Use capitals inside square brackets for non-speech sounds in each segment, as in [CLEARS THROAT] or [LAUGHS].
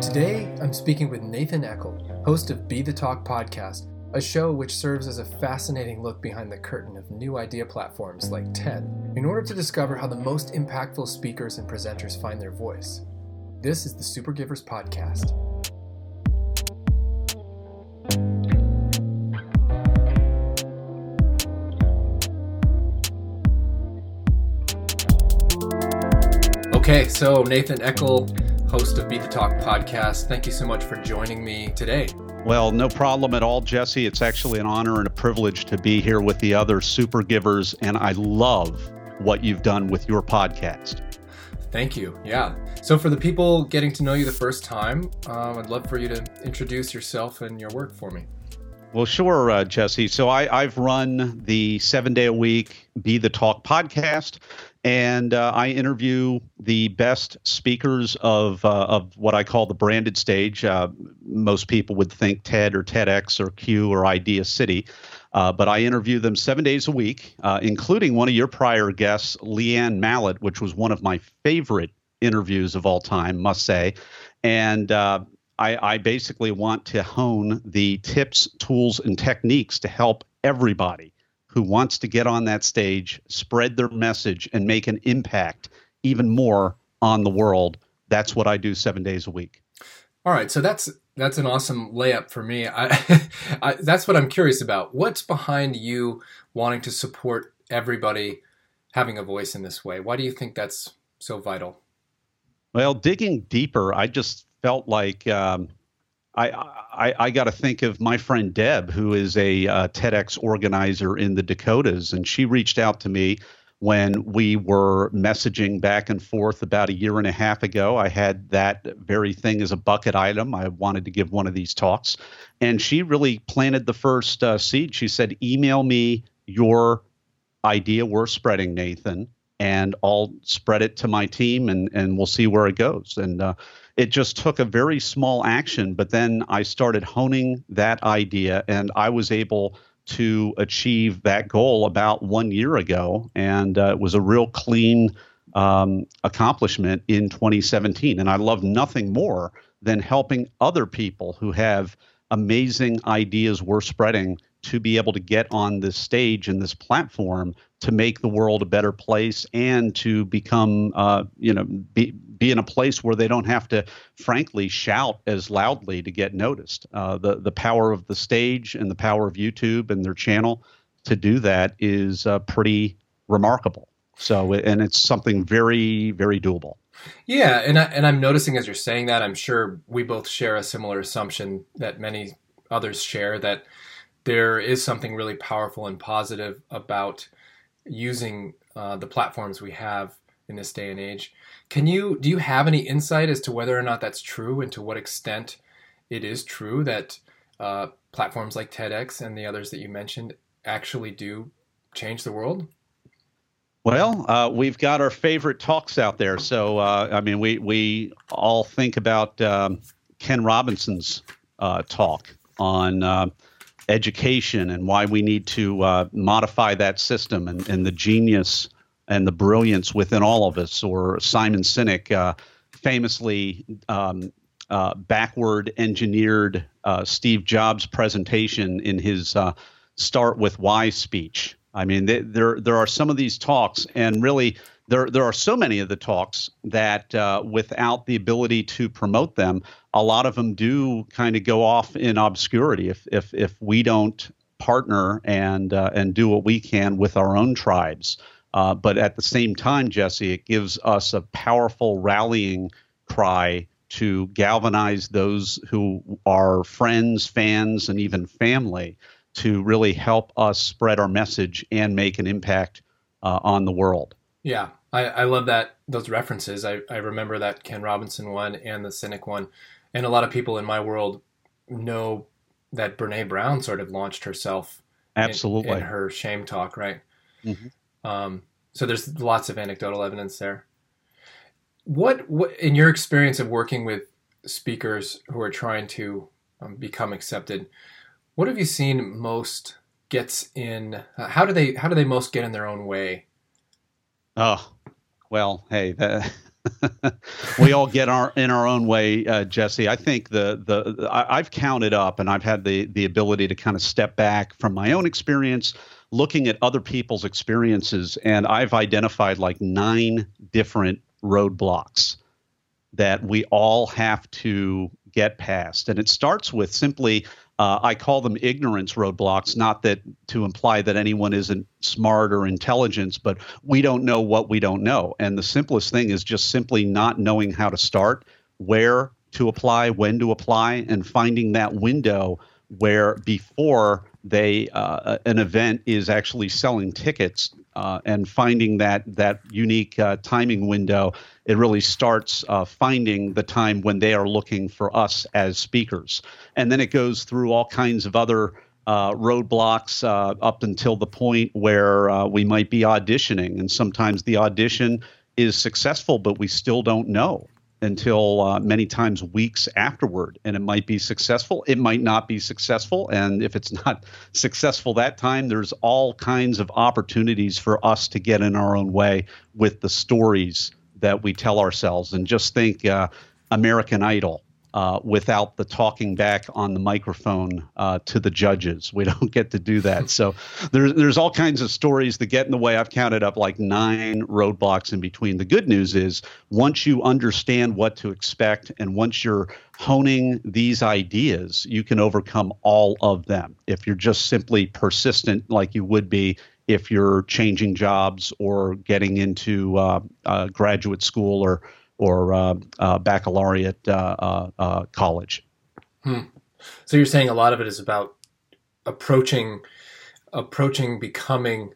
Today, I'm speaking with Nathan Eckel, host of Be the Talk podcast, a show which serves as a fascinating look behind the curtain of new idea platforms like TED, in order to discover how the most impactful speakers and presenters find their voice. This is the Super Givers Podcast. Okay, so Nathan Eckel, host of Be the Talk podcast, thank you so much for joining me today. Well, no problem at all, Jesse. It's actually an honor and a privilege to be here with the other super givers, and I love what you've done with your podcast. Thank you. Yeah. So, for the people getting to know you the first time, um, I'd love for you to introduce yourself and your work for me. Well, sure, uh, Jesse. So I, have run the seven day a week Be the Talk podcast, and uh, I interview the best speakers of uh, of what I call the branded stage. Uh, most people would think TED or TEDx or Q or Idea City. Uh, but I interview them seven days a week, uh, including one of your prior guests, Leanne Mallet, which was one of my favorite interviews of all time, must say. And uh, I, I basically want to hone the tips, tools, and techniques to help everybody who wants to get on that stage, spread their message, and make an impact even more on the world. That's what I do seven days a week. All right, so that's that's an awesome layup for me. I, [LAUGHS] I, that's what I'm curious about. What's behind you wanting to support everybody having a voice in this way? Why do you think that's so vital? Well, digging deeper, I just felt like um, I, I, I got to think of my friend Deb, who is a uh, TEDx organizer in the Dakotas, and she reached out to me when we were messaging back and forth about a year and a half ago. I had that very thing as a bucket item. I wanted to give one of these talks. And she really planted the first uh, seed. She said, Email me your idea worth spreading, Nathan, and I'll spread it to my team and, and we'll see where it goes. And uh, it just took a very small action, but then I started honing that idea and I was able to achieve that goal about one year ago, and uh, it was a real clean um, accomplishment in 2017. And I love nothing more than helping other people who have amazing ideas worth spreading to be able to get on this stage and this platform to make the world a better place and to become, uh, you know, be, be in a place where they don't have to, frankly, shout as loudly to get noticed. Uh, the the power of the stage and the power of YouTube and their channel to do that is uh, pretty remarkable. So, and it's something very, very doable. Yeah, and I, and I'm noticing as you're saying that, I'm sure we both share a similar assumption that many others share that there is something really powerful and positive about using uh, the platforms we have in this day and age. Can you do you have any insight as to whether or not that's true, and to what extent it is true that uh, platforms like TEDx and the others that you mentioned actually do change the world? Well, uh, we've got our favorite talks out there. So, uh, I mean, we we all think about um, Ken Robinson's uh, talk on uh, education and why we need to uh, modify that system and, and the genius and the brilliance within all of us, or Simon Sinek uh, famously um, uh, backward engineered uh, Steve Jobs' presentation in his uh, "Start with Why" speech. I mean, there there are some of these talks, and really there there are so many of the talks that uh, without the ability to promote them, a lot of them do kind of go off in obscurity if if if we don't partner and uh, and do what we can with our own tribes. Uh, but at the same time, Jesse, it gives us a powerful rallying cry to galvanize those who are friends, fans, and even family to really help us spread our message and make an impact uh, on the world. Yeah, I, I love that those references. I, I remember that Ken Robinson one and the Sinek one, and a lot of people in my world know that Brene Brown sort of launched herself absolutely in, in her shame talk, right? Mm-hmm. Um, so there's lots of anecdotal evidence there. What, what, in your experience of working with speakers who are trying to um, become accepted, what have you seen most gets in? Uh, how do they how do they most get in their own way? Oh, well, hey, [LAUGHS] we all get our in our own way, uh, Jesse. I think the the I, have counted up, and I've had the the ability to kind of step back from my own experience, looking at other people's experiences, and I've identified like nine different roadblocks that we all have to get past, and it starts with simply uh, I call them ignorance roadblocks, not that to imply that anyone isn't smart or intelligent, but we don't know what we don't know. And the simplest thing is just simply not knowing how to start, where to apply, when to apply, and finding that window where before they uh, an event is actually selling tickets uh, and finding that that unique uh, timing window, it really starts uh, finding the time when they are looking for us as speakers, and then it goes through all kinds of other. Uh, roadblocks uh, up until the point where we might be auditioning, and sometimes the audition is successful, but we still don't know until uh, many times weeks afterward. And it might be successful, it might not be successful. And if it's not [LAUGHS] successful that time, there's all kinds of opportunities for us to get in our own way with the stories that we tell ourselves. And just think uh, American Idol uh, without the talking back on the microphone uh, to the judges. We [LAUGHS] don't get to do that. so there's there's all kinds of stories that get in the way. I've counted up like nine roadblocks in between. The good news is once you understand what to expect and once you're honing these ideas, you can overcome all of them. If you're just simply persistent, like you would be if you're changing jobs or getting into uh, uh graduate school or or uh, uh, baccalaureate uh, college. Hmm. So you're saying a lot of it is about approaching approaching becoming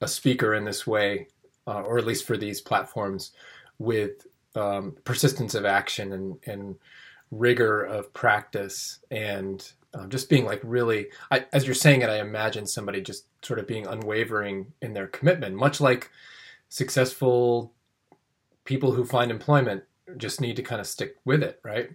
a speaker in this way, or at least for these platforms, with um, persistence of action and, and rigor of practice and um, just being like really I, as you're saying it i imagine somebody just sort of being unwavering in their commitment much like successful people who find employment just need to kind of stick with it, right?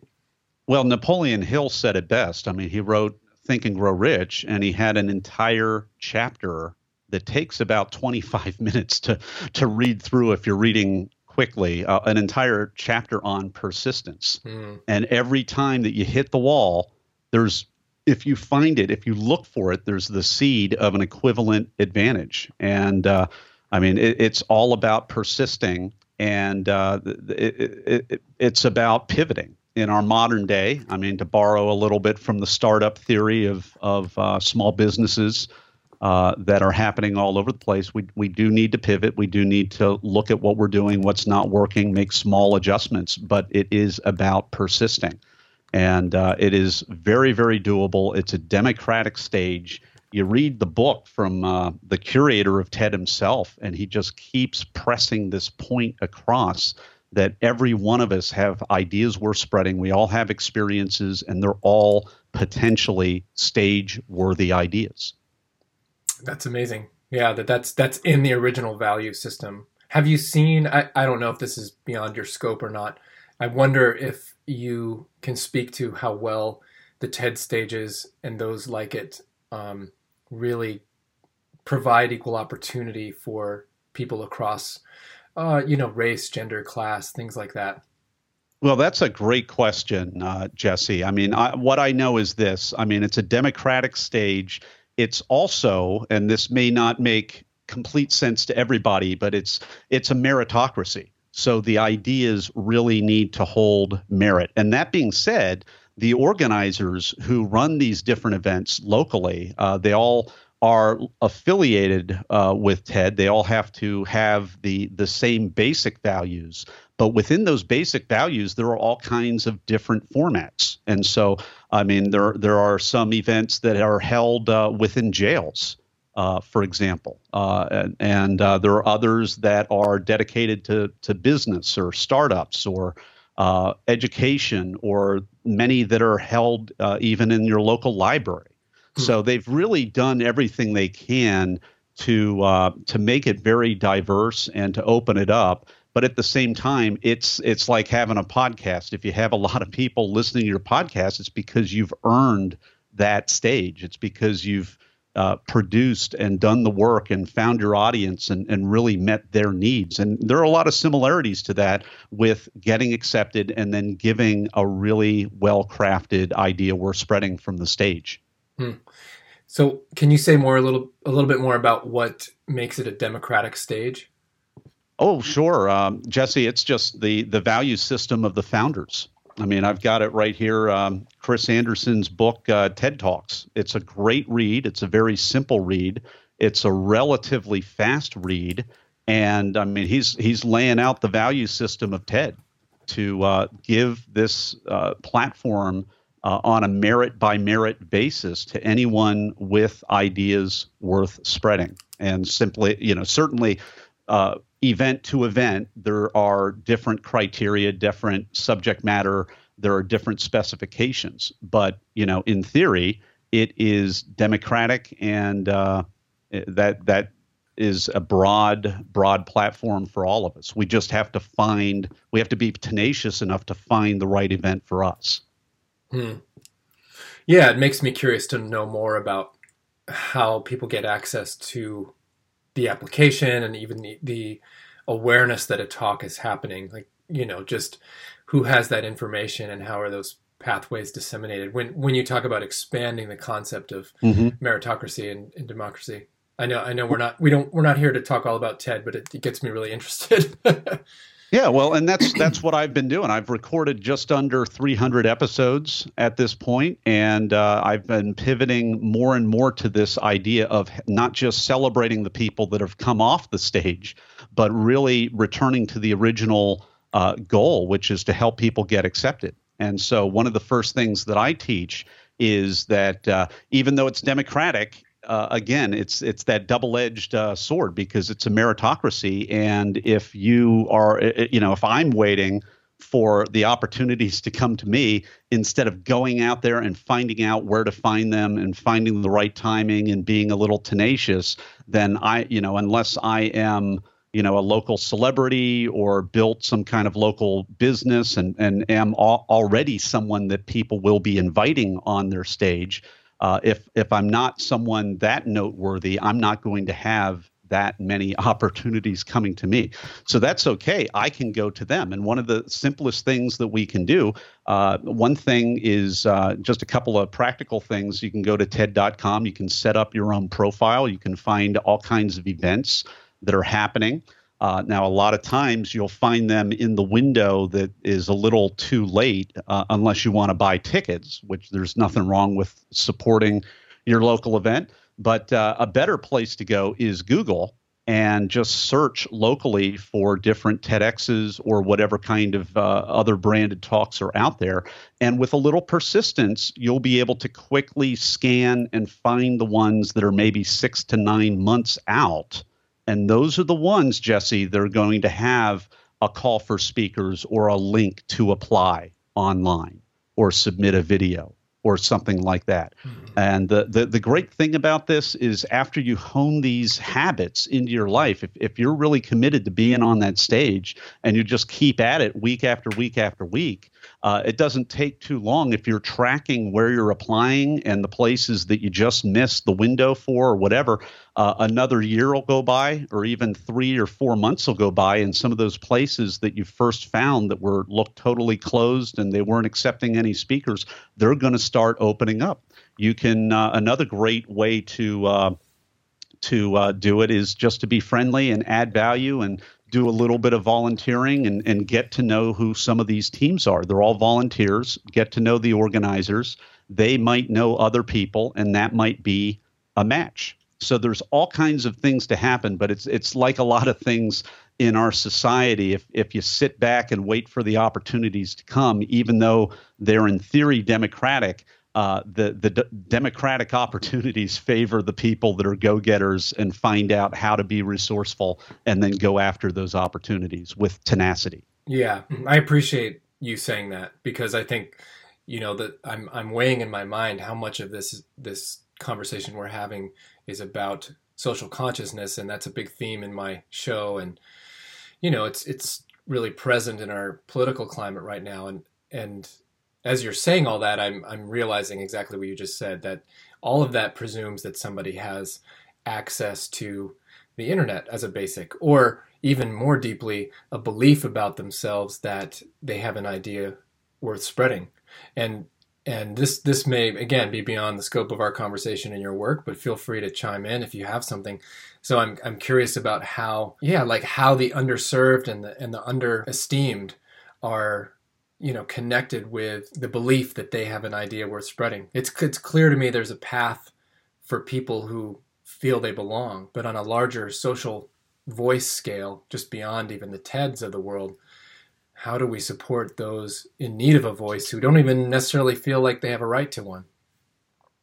Well, Napoleon Hill said it best. I mean, he wrote Think and Grow Rich, and he had an entire chapter that takes about 25 [LAUGHS] minutes to to read through if you're reading quickly, uh, an entire chapter on persistence. Mm. And every time that you hit the wall, there's if you find it, if you look for it, there's the seed of an equivalent advantage. And uh, I mean, it, it's all about persisting and uh, it, it, it's about pivoting in our modern day. I mean, to borrow a little bit from the startup theory of of uh, small businesses uh, that are happening all over the place, we we do need to pivot. We do need to look at what we're doing, what's not working, make small adjustments. But it is about persisting, and uh, it is very very doable. It's a democratic stage you read the book from uh, the curator of TED himself, and he just keeps pressing this point across that every one of us have ideas we're spreading. We all have experiences, and they're all potentially stage worthy ideas. That's amazing. Yeah, that that's that's in the original value system. Have you seen? I, I don't know if this is beyond your scope or not. I wonder if you can speak to how well the TED stages and those like it um, really provide equal opportunity for people across, uh, you know, race, gender, class, things like that? Well, that's a great question, uh, Jesse. I mean, I, what I know is this I mean, it's a democratic stage. It's also, and this may not make complete sense to everybody, but it's it's a meritocracy. So the ideas really need to hold merit. And that being said, the organizers who run these different events locally, uh, they all are affiliated uh, with TED. They all have to have the the same basic values, but within those basic values, there are all kinds of different formats. And so, I mean, there there are some events that are held uh, within jails. Uh, for example, uh, and, and uh, there are others that are dedicated to to business or startups or uh, education or many that are held uh, even in your local library. Hmm. So they've really done everything they can to uh, to make it very diverse and to open it up. But at the same time, it's it's like having a podcast. If you have a lot of people listening to your podcast, it's because you've earned that stage. It's because you've uh, produced and done the work and found your audience and, and really met their needs. And there are a lot of similarities to that with getting accepted and then giving a really well crafted idea we're spreading from the stage. Hmm. So, can you say more a little a little bit more about what makes it a democratic stage? Oh, sure, um, Jesse. It's just the the value system of the founders. I mean, I've got it right here. Um, Chris Anderson's book, uh, TED Talks. It's a great read. It's a very simple read. It's a relatively fast read, and I mean, he's he's laying out the value system of TED to uh, give this uh, platform uh, on a merit by merit basis to anyone with ideas worth spreading. And simply, you know, certainly uh, event to event, there are different criteria, different subject matter, there are different specifications. But, you know, in theory, it is democratic and uh, that that is a broad broad platform for all of us. We just have to find we have to be tenacious enough to find the right event for us. Hmm. Yeah, it makes me curious to know more about how people get access to the application and even the, the awareness that a talk is happening. Like, you know, just who has that information and how are those pathways disseminated when when you talk about expanding the concept of mm-hmm. meritocracy and, and, democracy i know i know we're not we don't we're not here to talk all about ted but it, it gets me really interested [LAUGHS] Yeah, well, and that's that's what I've been doing. I've recorded just under 300 episodes at this point, and uh, I've been pivoting more and more to this idea of not just celebrating the people that have come off the stage, but really returning to the original uh, goal, which is to help people get accepted. And so, one of the first things that I teach is that uh, even though it's democratic, uh, again, it's it's that double-edged uh, sword because it's a meritocracy, and if you are, you know, if I'm waiting for the opportunities to come to me instead of going out there and finding out where to find them and finding the right timing and being a little tenacious, then I, you know, unless I am you know a local celebrity or built some kind of local business and and am al- already someone that people will be inviting on their stage uh, if if I'm not someone that noteworthy, I'm not going to have that many [LAUGHS] opportunities coming to me. So that's okay. I can go to them. And one of the simplest things that we can do, uh, one thing is uh, just a couple of practical things. You can go to TED.com, you can set up your own profile, you can find all kinds of events that are happening. Uh, now, a lot of times you'll find them in the window that is a little too late, uh, unless you want to buy tickets, which there's nothing wrong with supporting your local event. But uh, a better place to go is Google and just search locally for different TEDx's or whatever kind of uh, other branded talks are out there. And with a little persistence, you'll be able to quickly scan and find the ones that are maybe six to nine months out and those are the ones, Jesse, that are going to have a call for speakers or a link to apply online or submit a video or something like that. Mm-hmm. And the, the, the great thing about this is after you hone these habits into your life, if, if you're really committed to being on that stage and you just keep at it week after week after week, uh, it doesn't take too long if you're tracking where you're applying and the places that you just missed the window for or whatever. Uh, another year will go by, or even three or four months will go by, and some of those places that you first found that were looked totally closed and they weren't accepting any speakers, they're going to start opening up. You can uh, another great way to uh, to uh, do it is just to be friendly and add value and do a little bit of volunteering and, and get to know who some of these teams are. They're all volunteers, get to know the organizers. They might know other people, and that might be a match. So there's all kinds of things to happen, but it's it's like a lot of things in our society. If if you sit back and wait for the opportunities to come, even though they're in theory democratic, uh, the the d- democratic opportunities favor the people that are go getters and find out how to be resourceful and then go after those opportunities with tenacity. Yeah, I appreciate you saying that because I think you know that I'm I'm weighing in my mind how much of this this conversation we're having is about social consciousness and that's a big theme in my show and you know it's it's really present in our political climate right now and and as you're saying all that, I'm I'm realizing exactly what you just said that all of that presumes that somebody has access to the internet as a basic, or even more deeply, a belief about themselves that they have an idea worth spreading. And and this this may again be beyond the scope of our conversation and your work, but feel free to chime in if you have something. So I'm I'm curious about how yeah, like how the underserved and the and the underesteemed are you know connected with the belief that they have an idea worth spreading. It's it's clear to me there's a path for people who feel they belong, but on a larger social voice scale, just beyond even the TEDs of the world, how do we support those in need of a voice who don't even necessarily feel like they have a right to one?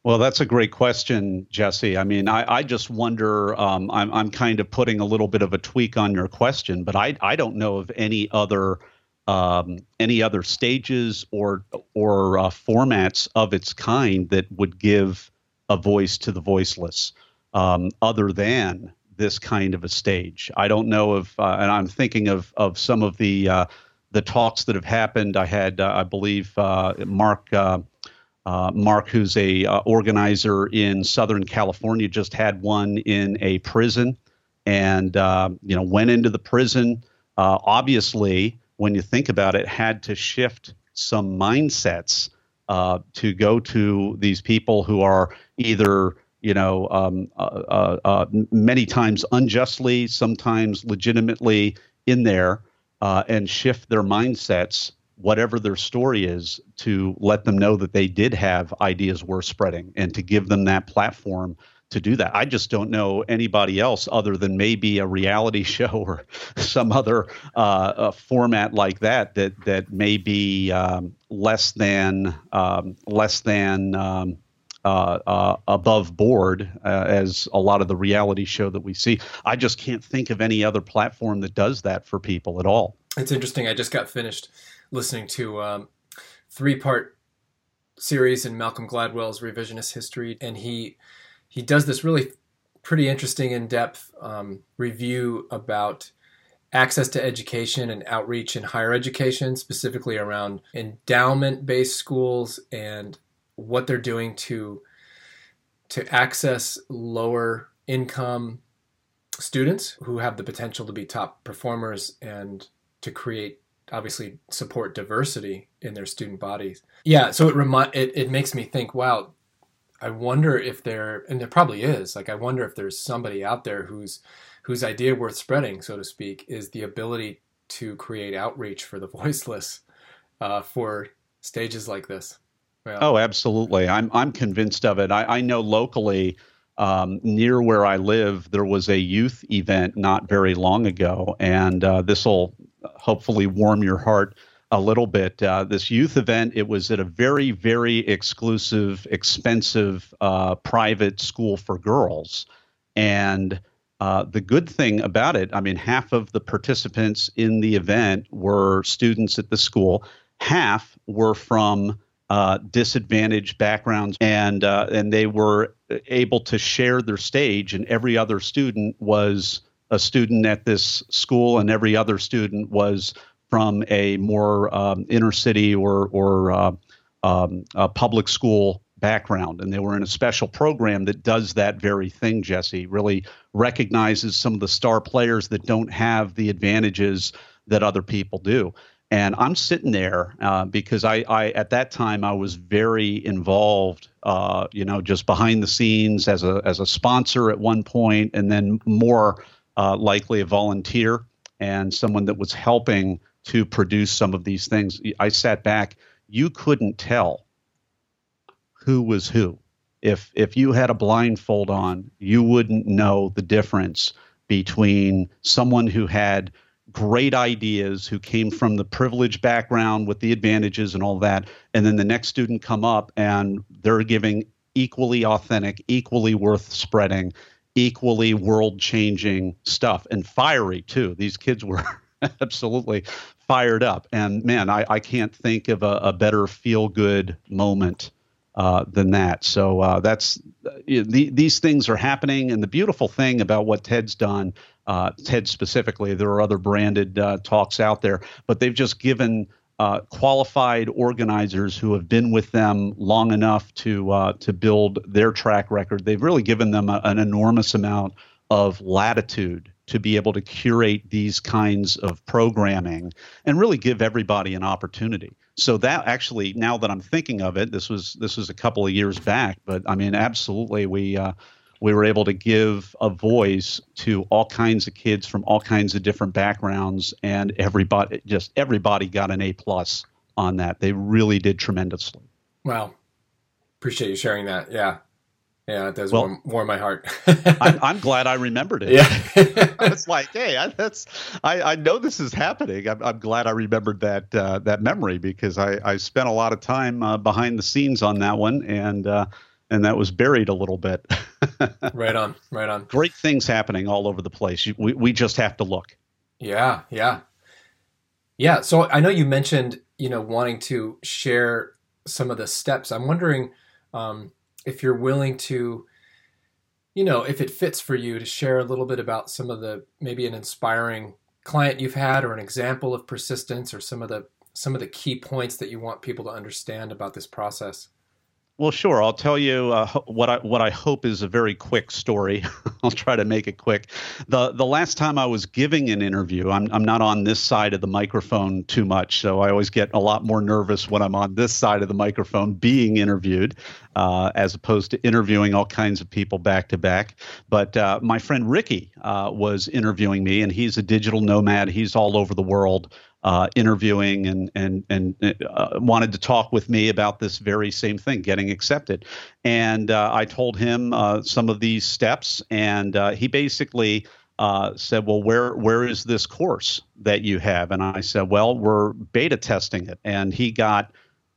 Well, that's a great question, Jesse. I mean, I, I just wonder. Um, I'm, I'm kind of putting a little bit of a tweak on your question, but I, I don't know of any other um, any other stages or or uh, formats of its kind that would give a voice to the voiceless, um, other than this kind of a stage. I don't know if, uh, and I'm thinking of of some of the uh, the talks that have happened. I had, uh, I believe, uh, Mark. Uh, Mark, who's a organizer in Southern California, just had one in a prison, and you know went into the prison. obviously, when you think about it, had to shift some mindsets uh, to go to these people who are either you know um, uh, uh, uh many times unjustly, sometimes legitimately in there, uh, and shift their mindsets, whatever their story is, to let them know that they did have ideas worth spreading, and to give them that platform to do that. I just don't know anybody else other than maybe a reality [LAUGHS] show or some other uh, format like that that that may be um, less than um, less than um, uh, uh, above board uh, as a lot of the reality show that we see. I just can't think of any other platform that does that for people at all. It's interesting. I just got finished listening to um, three part series in Malcolm Gladwell's revisionist history, and he he does this really pretty interesting in depth um, review about access to education and outreach in higher education, specifically around endowment based schools and what they're doing to to access lower income students who have the potential to be top performers and to create obviously support diversity in their student bodies. Yeah, so it remi- it, it makes me think, wow, I wonder if there, and there probably is. Like, I wonder if there's somebody out there whose whose idea worth spreading, so to speak, is the ability to create outreach for the [LAUGHS] voiceless uh, for stages like this. Oh, absolutely. I'm I'm convinced of it. I, I know locally. Um, near where I live, there was a youth event not very long ago, and uh, this will hopefully warm your heart a little bit. Uh, this youth event, it was at a very, very exclusive, expensive uh, private school for girls. And uh, the good thing about it, I mean, half of the participants in the event were students at the school, half were from uh, disadvantaged backgrounds, and uh, and they were able to share their stage. And every other student was a student at this school, and every other student was from a more um, inner city or or uh, um, public school background, and they were in a special program that does that very thing. Jesse really recognizes some of the star players that don't have the advantages that other people do. And I'm sitting there uh, because I, I, at that time, I was very involved, uh, you know, just behind the scenes as a as a sponsor at one point, and then more uh, likely a volunteer and someone that was helping to produce some of these things. I sat back, you couldn't tell who was who. If if you had a blindfold on, you wouldn't know the difference between someone who had great ideas, who came from the privileged background with the advantages and all that, and then the next student come up and they're giving equally authentic, equally worth spreading, equally world changing stuff and fiery too. These kids were [LAUGHS] absolutely fired up. And man, I, I can't think of a, a better feel good moment uh, than that. So uh, that's you the, these things are happening. And the beautiful thing about what TED's done, uh, TED specifically, there are other branded uh, talks out there, but they've just given uh, qualified organizers who have been with them long enough to uh, to build their track record. They've really given them a, an enormous amount of latitude to be able to curate these kinds of programming and really give everybody an opportunity. So that actually, now that I'm thinking of it, this was this was a couple of years back, but I mean, absolutely, we uh, we were able to give a voice to all kinds of kids from all kinds of different backgrounds and everybody just everybody got an a plus on that. They really did tremendously. Wow. Appreciate you sharing that. Yeah. Yeah it does well, warm, warm my heart. [LAUGHS] I'm, I'm, glad i remembered it. Yeah. [LAUGHS] I was like hey I, that's I, I know this is happening. I'm, I'm glad i remembered that uh, that memory because i i spent a lot of time uh, behind the scenes on that one and uh, and that was buried a little bit. [LAUGHS] right on, right on. Great things happening all over the place. We we just have to look. Yeah, yeah, yeah. So I know you mentioned you know wanting to share some of the steps. I'm wondering um, if you're willing to, you know, if it fits for you to share a little bit about some of the maybe an inspiring client you've had or an example of persistence or some of the some of the key points that you want people to understand about this process. Well, sure. I'll tell you uh, what I what I hope is a very quick story. [LAUGHS] I'll try to make it quick. the The last time I was giving an interview, I'm I'm not on this side of the microphone too much, so I always get a lot more nervous when I'm on this side of the microphone being interviewed, uh, as opposed to interviewing all kinds of people back to back. But uh, my friend Ricky uh, was interviewing me, and he's a digital nomad. He's all over the world uh, interviewing and and and uh, wanted to talk with me about this very same thing, getting accepted. And uh, I told him uh, some of these steps, and uh, he basically. Uh, said, "Well, where where is this course that you have?" And I said, "Well, we're beta testing it." And he got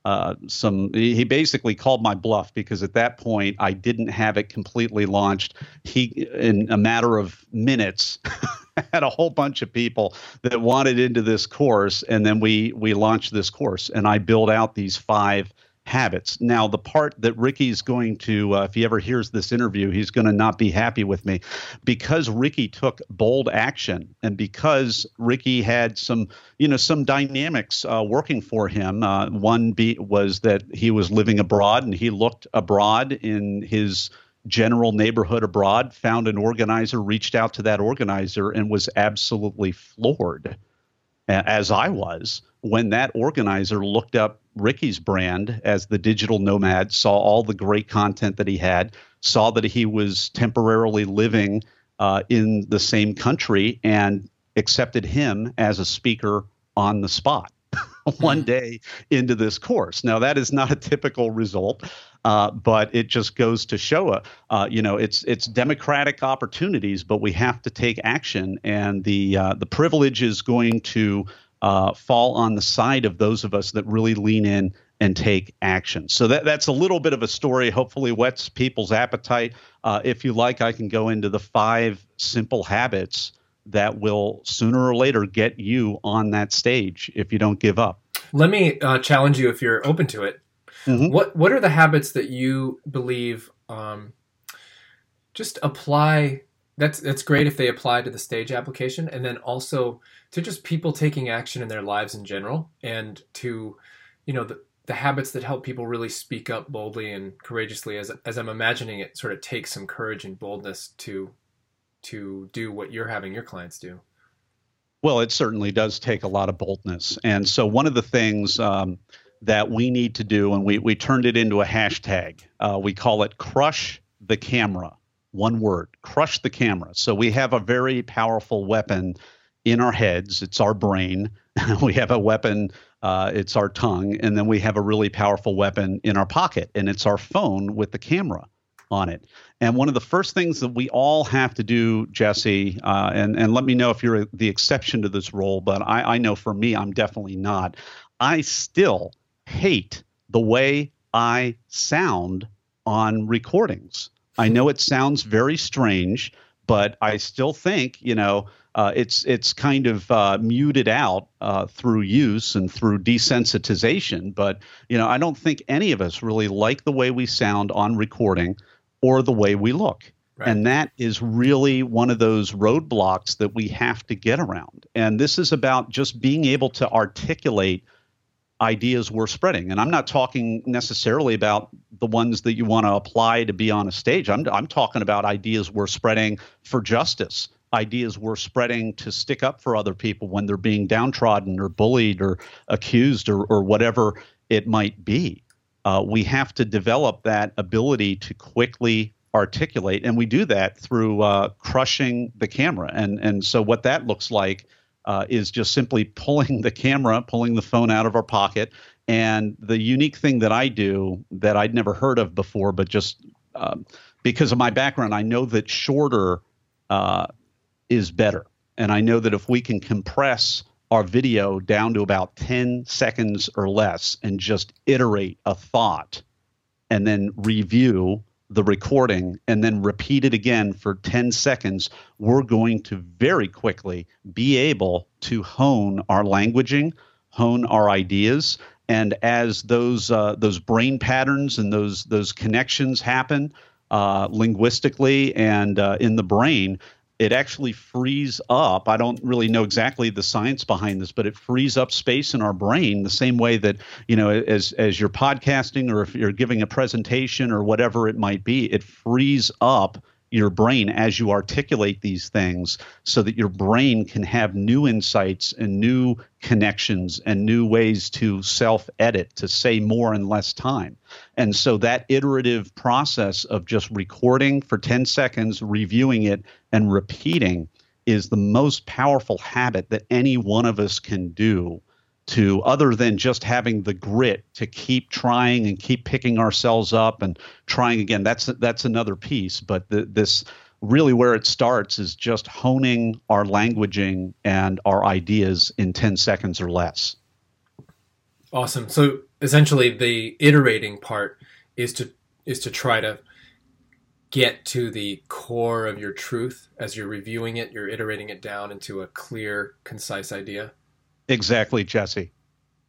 uh, some he basically called my bluff because at that point I didn't have it completely launched. He in a matter of minutes [LAUGHS] had a whole bunch of people that wanted into this course and then we we launched this course and I built out these five habits. Now, the part that Ricky's going to, uh, if he ever hears this interview, he's going to not be happy with me because Ricky took bold action and because Ricky had some, you know, some dynamics uh, working for him. Uh, one was that he was living abroad and he looked abroad in his general neighborhood abroad, found an organizer, reached out to that organizer, and was absolutely floored, as I was when that organizer looked up Ricky's brand as the digital nomad, saw all the great content that he had, saw that he was temporarily living uh, in the same country, and accepted him as a speaker on the spot [LAUGHS] one hmm. day into this course. Now, that is not a typical result. Uh, but it just goes to show, uh, uh, you know, it's it's democratic opportunities, but we have to take action, and the uh, the privilege is going to uh, fall on the side of those of us that really lean in and take action. So that, that's a little bit of a story, hopefully whets people's appetite. Uh, if you like, I can go into the five simple habits that will sooner or later get you on that stage if you don't give up. Let me uh, challenge you if you're open to it. Mm-hmm. What What are the habits that you believe um, just apply that's that's great if they apply to the stage application and then also to just people taking action in their lives in general and to you know the the habits that help people really speak up boldly and courageously as as I'm imagining it sort of takes some courage and boldness to to do what you're having your clients do. Well, it certainly does take a lot of boldness. And so one of the things um, that we need to do, and we, we turned it into a hashtag, uh, we call it crush the camera one word crush the camera. So we have a very powerful weapon in our heads, it's our brain. [LAUGHS] we have a weapon, uh, it's our tongue. And then we have a really powerful weapon in our pocket, and it's our phone with the camera on it. And one of the first things that we all have to do, Jesse, uh, and, and let me know if you're the exception to this role, but I, I know for me, I'm definitely not. I still hate the way I sound on recordings. I know it sounds very strange, but I still think you know uh, it's it's kind of uh, muted out uh, through use and through desensitization. But you know, I don't think any of us really like the way we sound on recording or the way we look. Right. And that is really one of those roadblocks that we have to get around. And this is about just being able to articulate ideas we're spreading. And I'm not talking necessarily about the ones that you want to apply to be on a stage. I'm, I'm talking about ideas we're spreading for justice, ideas we're spreading to stick up for other people when they're being downtrodden or bullied or accused or, or whatever it might be. Uh, we have to develop that ability to quickly articulate, and we do that through uh, crushing the camera. And and so what that looks like uh, is just simply pulling the camera, pulling the phone out of our pocket. And the unique thing that I do that I'd never heard of before, but just um, because of my background, I know that shorter uh, is better. And I know that if we can compress our video down to about 10 seconds or less and just iterate a thought and then review the recording and then repeat it again for 10 seconds, we're going to very quickly be able to hone our languaging, hone our ideas. And as those uh, those brain patterns and those those connections happen uh, linguistically and uh, in the brain, it actually frees up. I don't really know exactly the science behind this, but it frees up space in our brain the same way that, you know, as as you're podcasting or if you're giving a presentation or whatever it might be, it frees up your brain as you articulate these things so that your brain can have new insights and new connections and new ways to self edit to say more in less time. And so that iterative process of just recording for 10 seconds, reviewing it, and repeating is the most powerful habit that any one of us can do to other than just having the grit to keep trying and keep picking ourselves up and trying again. That's that's another piece but the, this really where it starts is just honing our languaging and our ideas in 10 seconds or less. Awesome. So essentially the iterating part is to is to try to get to the core of your truth as you're reviewing it you're iterating it down into a clear concise idea Exactly, Jesse.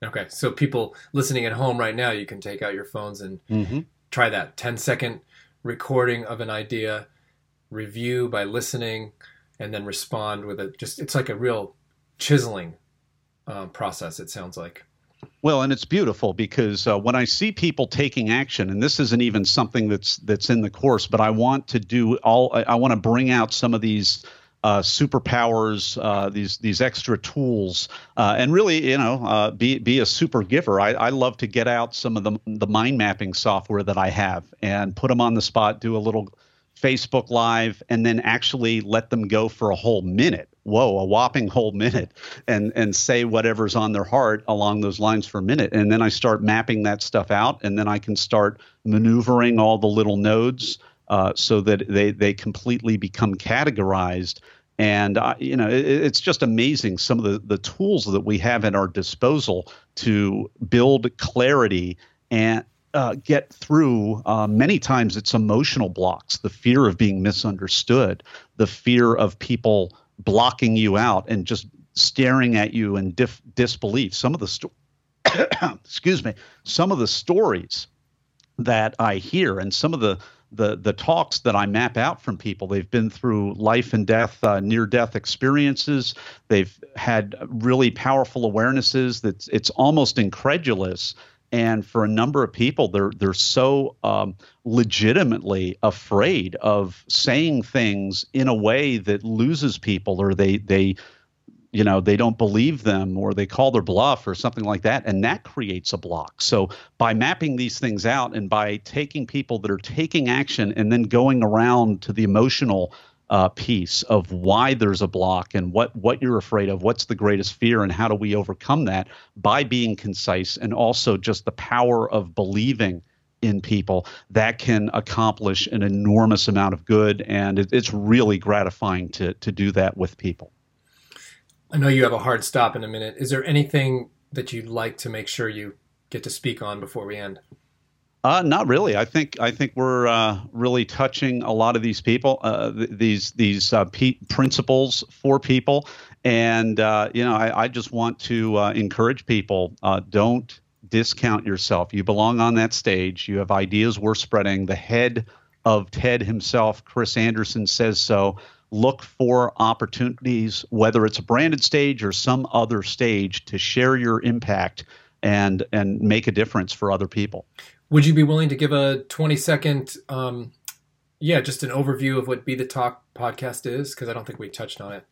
Okay, so people listening at home right now, you can take out your phones and mm-hmm. try that 10 second recording of an idea, review by listening, and then respond with a just, it's like a real chiseling uh, process, it sounds like. Well, and it's beautiful because uh, when I see people taking action, and this isn't even something that's that's in the course, but I want to do all. I, I want to bring out some of these uh, superpowers, uh, these these extra tools, uh, and really, you know, uh, be be a super giver. I, I love to get out some of the the mind mapping software that I have and put them on the spot, do a little Facebook Live, and then actually let them go for a whole minute. Whoa, a whopping whole minute, and and say whatever's on their heart along those lines for a minute, and then I start mapping that stuff out, and then I can start maneuvering all the little nodes uh, so that they they completely become categorized. And uh, you know, it, it's just amazing some of the the tools that we have at our disposal to build clarity and uh, get through uh, many times it's emotional blocks the fear of being misunderstood the fear of people blocking you out and just staring at you in dif- disbelief some of the sto- [COUGHS] excuse me some of the stories that i hear and some of the the the talks that I map out from people. They've been through life and death, uh, near death experiences. They've had really powerful awarenesses that it's almost incredulous. And for a number of people, they're they're so um, legitimately afraid of saying things in a way that loses people, or they they you know they don't believe them or they call their bluff or something like that and that creates a block. So by mapping these things out and by taking people that are taking action and then going around to the emotional uh, piece of why there's a block and what what you're afraid of what's the greatest fear and how do we overcome that by being concise and also just the power of believing in people that can accomplish an enormous amount of good. And it, it's really gratifying to to do that with people I know you have a hard stop in a minute. Is there anything that you'd like to make sure you get to speak on before we end? Uh, not really. I think I think we're uh, really touching a lot of these people, uh, th- these these uh, principles for people, and uh, you know I, I, just want to uh, encourage people: don't discount yourself. You belong on that stage. You have ideas worth spreading. The head of TED himself, Chris Anderson, says so look for opportunities, whether it's a branded stage or some other stage, to share your impact and and make a difference for other people. Would you be willing to give a 20 second, um, yeah, just an overview of what Be the Talk podcast is? Because I don't think we touched on it.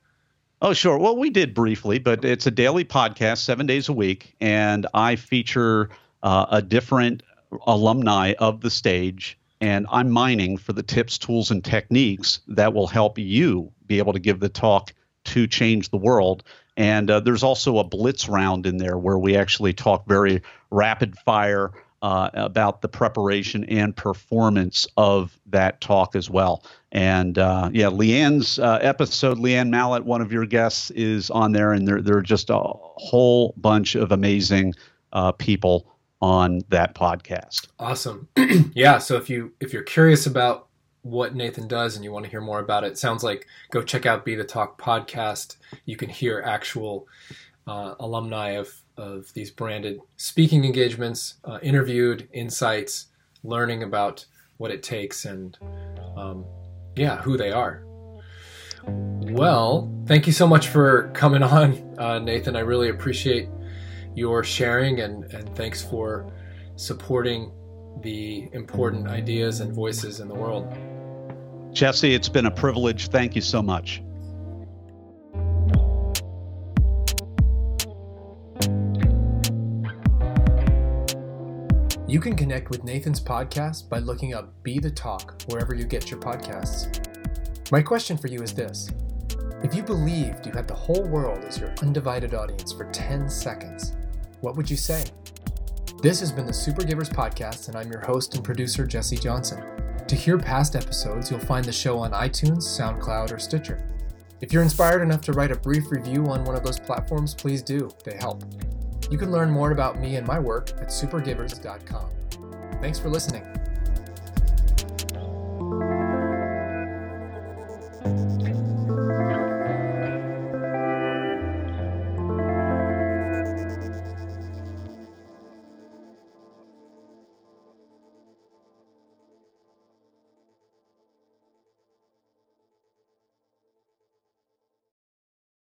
Oh, sure. Well, we did briefly, but it's a daily podcast, seven days a week, and I feature uh, a different alumni of the stage, and I'm mining for the tips, tools, and techniques that will help you be able to give the talk to change the world. And uh, there's also a blitz round in there where we actually talk very rapid fire uh, about the preparation and performance of that talk as well. And uh, yeah, Leanne's uh, episode, Leanne Mallet, one of your guests, is on there, and there, there are just a whole bunch of amazing uh, people on that podcast. Awesome. [CLEARS THROAT] yeah. So if you if you're curious about what Nathan does and you want to hear more about it, sounds like go check out Be the Talk podcast. You can hear actual uh, alumni of of these branded speaking engagements, uh, interviewed insights, learning about what it takes, and um, yeah, who they are. Well, thank you so much for coming [LAUGHS] on, uh, Nathan. I really appreciate your sharing and, and thanks for supporting the important ideas and voices in the world. Jesse, it's been a privilege. Thank you so much. You can connect with Nathan's podcast by looking up Be the Talk wherever you get your podcasts. My question for you is this If you believed you had the whole world as your undivided audience for 10 seconds, what would you say? This has been the Super Givers Podcast, and I'm your host and producer, Jesse Johnson. To hear past episodes, you'll find the show on iTunes, SoundCloud, or Stitcher. If you're inspired enough to write a brief review on one of those platforms, please do. They help. You can learn more about me and my work at supergivers.com. Thanks for listening.